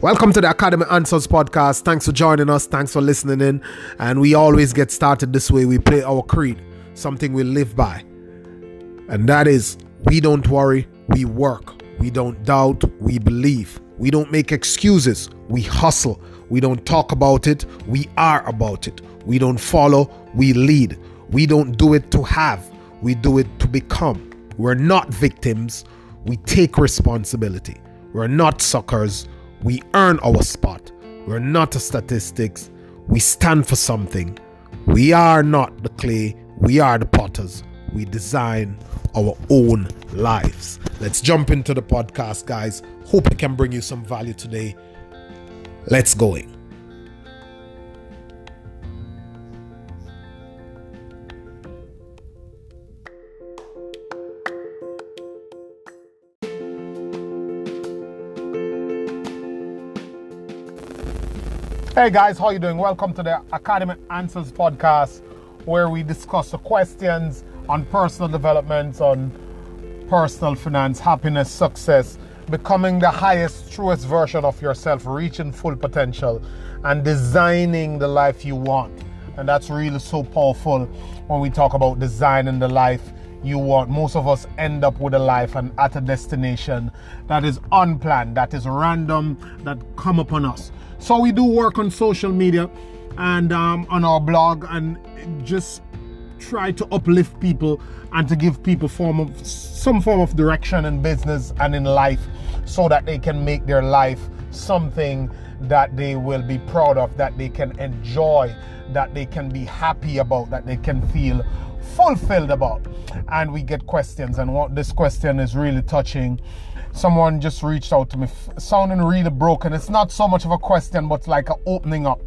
Welcome to the Academy Answers podcast. Thanks for joining us. Thanks for listening in. And we always get started this way. We play our creed, something we live by. And that is we don't worry, we work. We don't doubt, we believe. We don't make excuses, we hustle. We don't talk about it, we are about it. We don't follow, we lead. We don't do it to have, we do it to become. We're not victims, we take responsibility. We're not suckers we earn our spot. We're not a statistics. We stand for something. We are not the clay. We are the potters. We design our own lives. Let's jump into the podcast, guys. Hope it can bring you some value today. Let's going. Hey guys, how you doing? Welcome to the Academy Answers podcast, where we discuss the questions on personal development, on personal finance, happiness, success, becoming the highest, truest version of yourself, reaching full potential, and designing the life you want. And that's really so powerful when we talk about designing the life you want. Most of us end up with a life and at a destination that is unplanned, that is random, that come upon us. So we do work on social media and um, on our blog and just try to uplift people and to give people form of some form of direction in business and in life so that they can make their life something that they will be proud of that they can enjoy that they can be happy about that they can feel fulfilled about. And we get questions and what this question is really touching. Someone just reached out to me. Sounding really broken. It's not so much of a question but like an opening up.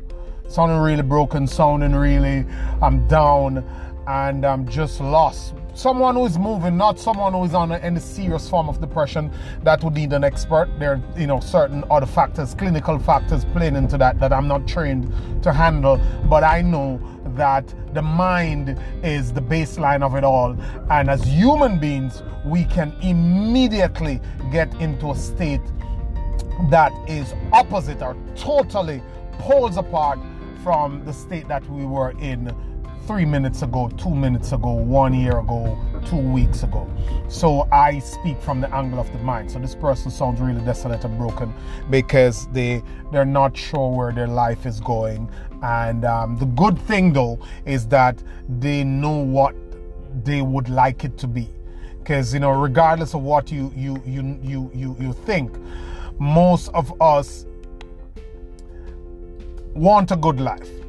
Sounding really broken sounding really i'm down and i'm just lost someone who is moving not someone who is on any serious form of depression that would need an expert there are you know certain other factors clinical factors playing into that that i'm not trained to handle but i know that the mind is the baseline of it all. And as human beings, we can immediately get into a state that is opposite or totally poles apart from the state that we were in three minutes ago, two minutes ago, one year ago, two weeks ago. So I speak from the angle of the mind. So this person sounds really desolate and broken because they they're not sure where their life is going. And um, the good thing though is that they know what they would like it to be. Because you know, regardless of what you you you you you you think, most of us want a good life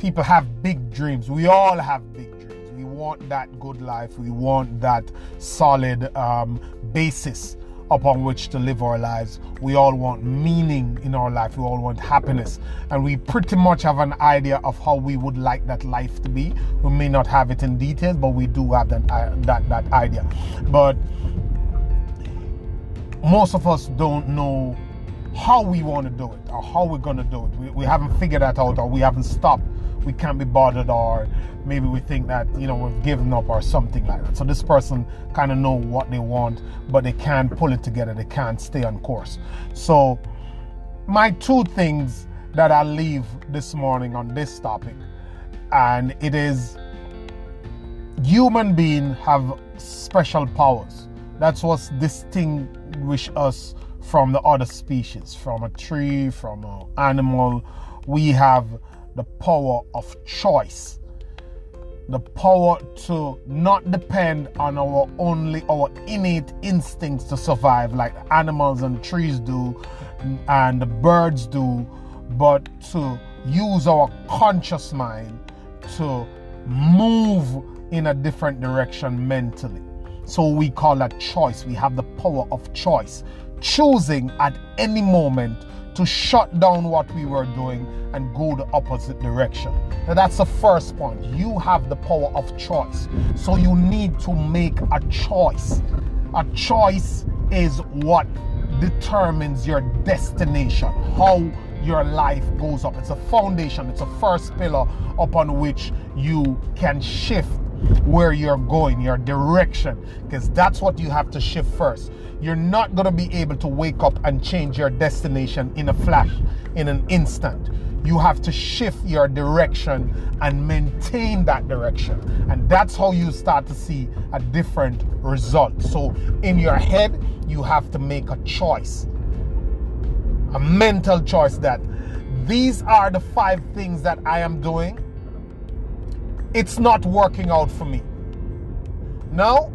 people have big dreams. We all have big dreams. We want that good life. We want that solid um, basis upon which to live our lives. We all want meaning in our life. We all want happiness. And we pretty much have an idea of how we would like that life to be. We may not have it in detail, but we do have that, uh, that, that idea. But most of us don't know how we want to do it or how we're going to do it. We, we haven't figured that out or we haven't stopped we can't be bothered or maybe we think that you know we've given up or something like that. So this person kind of know what they want but they can't pull it together. They can't stay on course. So my two things that i leave this morning on this topic and it is human beings have special powers. That's what distinguish us from the other species from a tree from an animal. We have the power of choice. The power to not depend on our only our innate instincts to survive like animals and trees do and the birds do but to use our conscious mind to move in a different direction mentally. So we call that choice. We have the power of choice. Choosing at any moment to shut down what we were doing and go the opposite direction. Now, that's the first point. You have the power of choice. So, you need to make a choice. A choice is what determines your destination, how your life goes up. It's a foundation, it's a first pillar upon which you can shift where you're going, your direction, because that's what you have to shift first. You're not going to be able to wake up and change your destination in a flash, in an instant. You have to shift your direction and maintain that direction. And that's how you start to see a different result. So, in your head, you have to make a choice, a mental choice that these are the five things that I am doing. It's not working out for me. Now,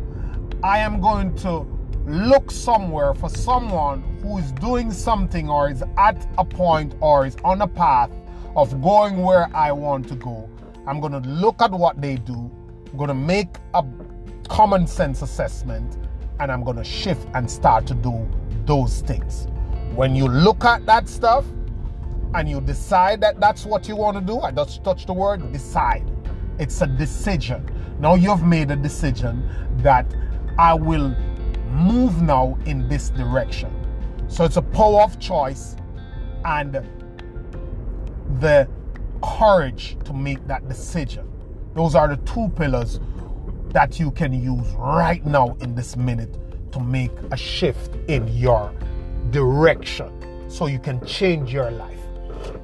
I am going to look somewhere for someone who is doing something or is at a point or is on a path of going where I want to go. I'm going to look at what they do. I'm going to make a common sense assessment and I'm going to shift and start to do those things. When you look at that stuff and you decide that that's what you want to do, I just touch the word decide. It's a decision. Now you've made a decision that I will move now in this direction. So it's a power of choice and the courage to make that decision. Those are the two pillars that you can use right now in this minute to make a shift in your direction so you can change your life.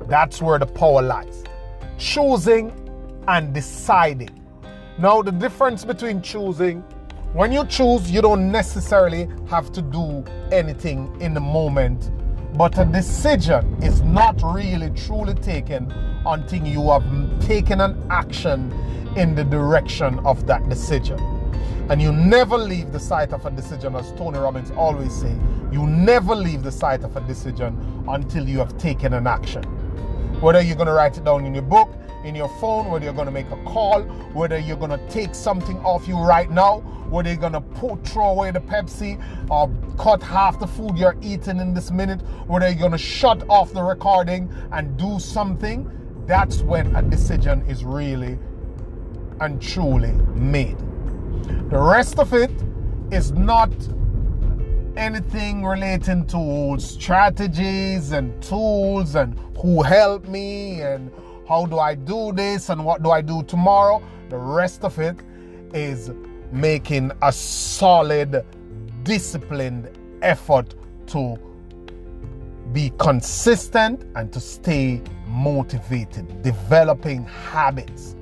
That's where the power lies. Choosing and deciding. Now, the difference between choosing when you choose, you don't necessarily have to do anything in the moment, but a decision is not really truly taken until you have taken an action in the direction of that decision. And you never leave the site of a decision, as Tony Robbins always say, you never leave the site of a decision until you have taken an action. Whether you're going to write it down in your book, in your phone, whether you're going to make a call, whether you're going to take something off you right now, whether you're going to put, throw away the Pepsi or cut half the food you're eating in this minute, whether you're going to shut off the recording and do something, that's when a decision is really and truly made. The rest of it is not anything relating to strategies and tools and who helped me and how do I do this and what do I do tomorrow? The rest of it is making a solid, disciplined effort to be consistent and to stay motivated, developing habits.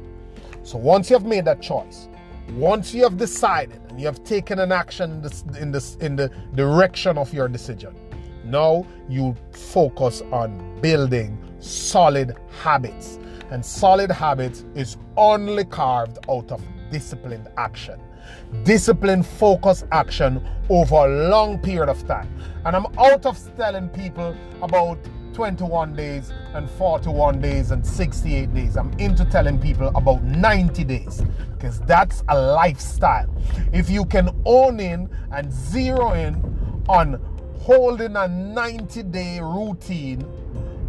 So once you have made that choice, once you have decided and you have taken an action in, this, in the direction of your decision, now you focus on building solid habits. And solid habits is only carved out of disciplined action. Disciplined, focused action over a long period of time. And I'm out of telling people about 21 days and 41 days and 68 days. I'm into telling people about 90 days because that's a lifestyle. If you can own in and zero in on holding a 90 day routine,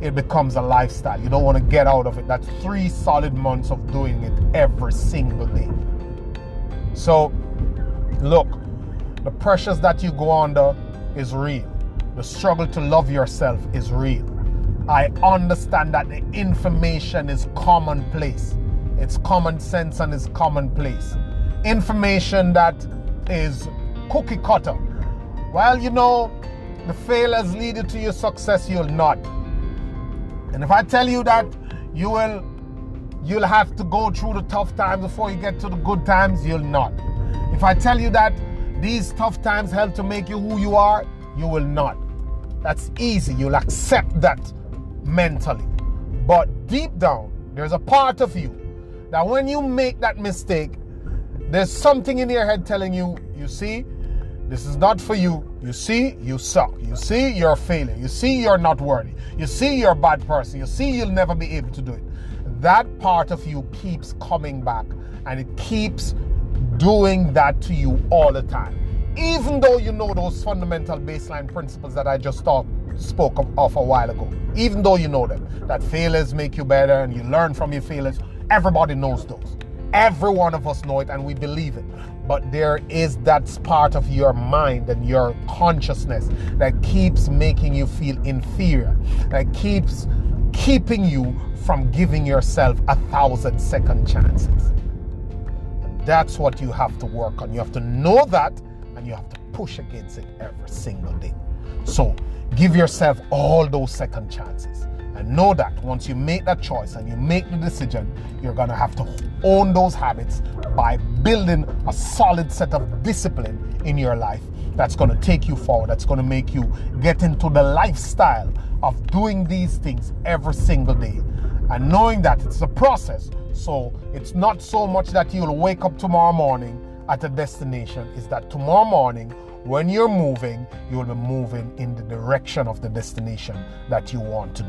it becomes a lifestyle. You don't want to get out of it. That's three solid months of doing it every single day. So, look, the pressures that you go under is real. The struggle to love yourself is real. I understand that the information is commonplace. It's common sense and it's commonplace. Information that is cookie cutter. Well, you know, the failures lead you to your success, you'll not. And if I tell you that you will you'll have to go through the tough times before you get to the good times, you'll not. If I tell you that these tough times help to make you who you are, you will not. That's easy. You'll accept that mentally. But deep down, there's a part of you that when you make that mistake, there's something in your head telling you, you see, this is not for you. You see, you suck. You see, you're a failure. You see, you're not worthy. You see, you're a bad person. You see, you'll never be able to do it. That part of you keeps coming back and it keeps doing that to you all the time. Even though you know those fundamental baseline principles that I just spoke of, of a while ago, even though you know them, that failures make you better and you learn from your failures, everybody knows those. Every one of us know it and we believe it but there is that part of your mind and your consciousness that keeps making you feel inferior, that keeps keeping you from giving yourself a thousand second chances. That's what you have to work on. You have to know that and you have to push against it every single day. So give yourself all those second chances. And know that once you make that choice and you make the decision, you're going to have to own those habits by building a solid set of discipline in your life that's going to take you forward, that's going to make you get into the lifestyle of doing these things every single day. And knowing that it's a process, so it's not so much that you'll wake up tomorrow morning at a destination, is that tomorrow morning when you're moving, you'll be moving in the direction of the destination that you want to,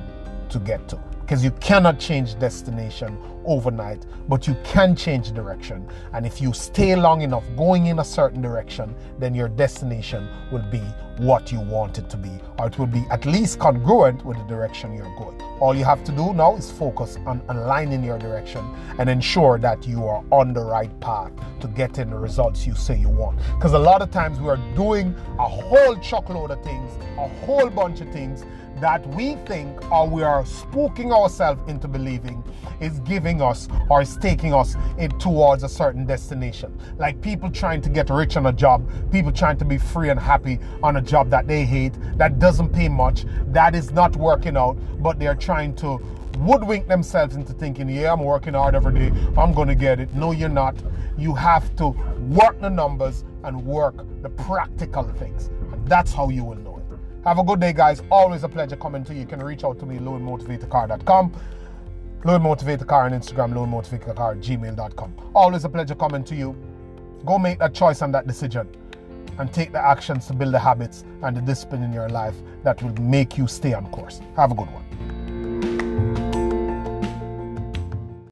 to get to because you cannot change destination overnight, but you can change direction. And if you stay long enough going in a certain direction, then your destination will be what you want it to be, or it will be at least congruent with the direction you're going. All you have to do now is focus on aligning your direction and ensure that you are on the right path to getting the results you say you want. Because a lot of times we are doing a whole truckload of things, a whole bunch of things that we think or we are spooking ourselves into believing is giving us or is taking us in, towards a certain destination. Like people trying to get rich on a job, people trying to be free and happy on a job that they hate, that doesn't pay much, that is not working out, but they're trying to woodwink themselves into thinking, yeah, I'm working hard every day, I'm to get it. No, you're not. You have to work the numbers and work the practical things. That's how you will know. Have a good day, guys. Always a pleasure coming to you. You can reach out to me, louismotivatorcar.com. Louis Motivator Car on Instagram, Car gmail.com. Always a pleasure coming to you. Go make that choice and that decision and take the actions to build the habits and the discipline in your life that will make you stay on course. Have a good one.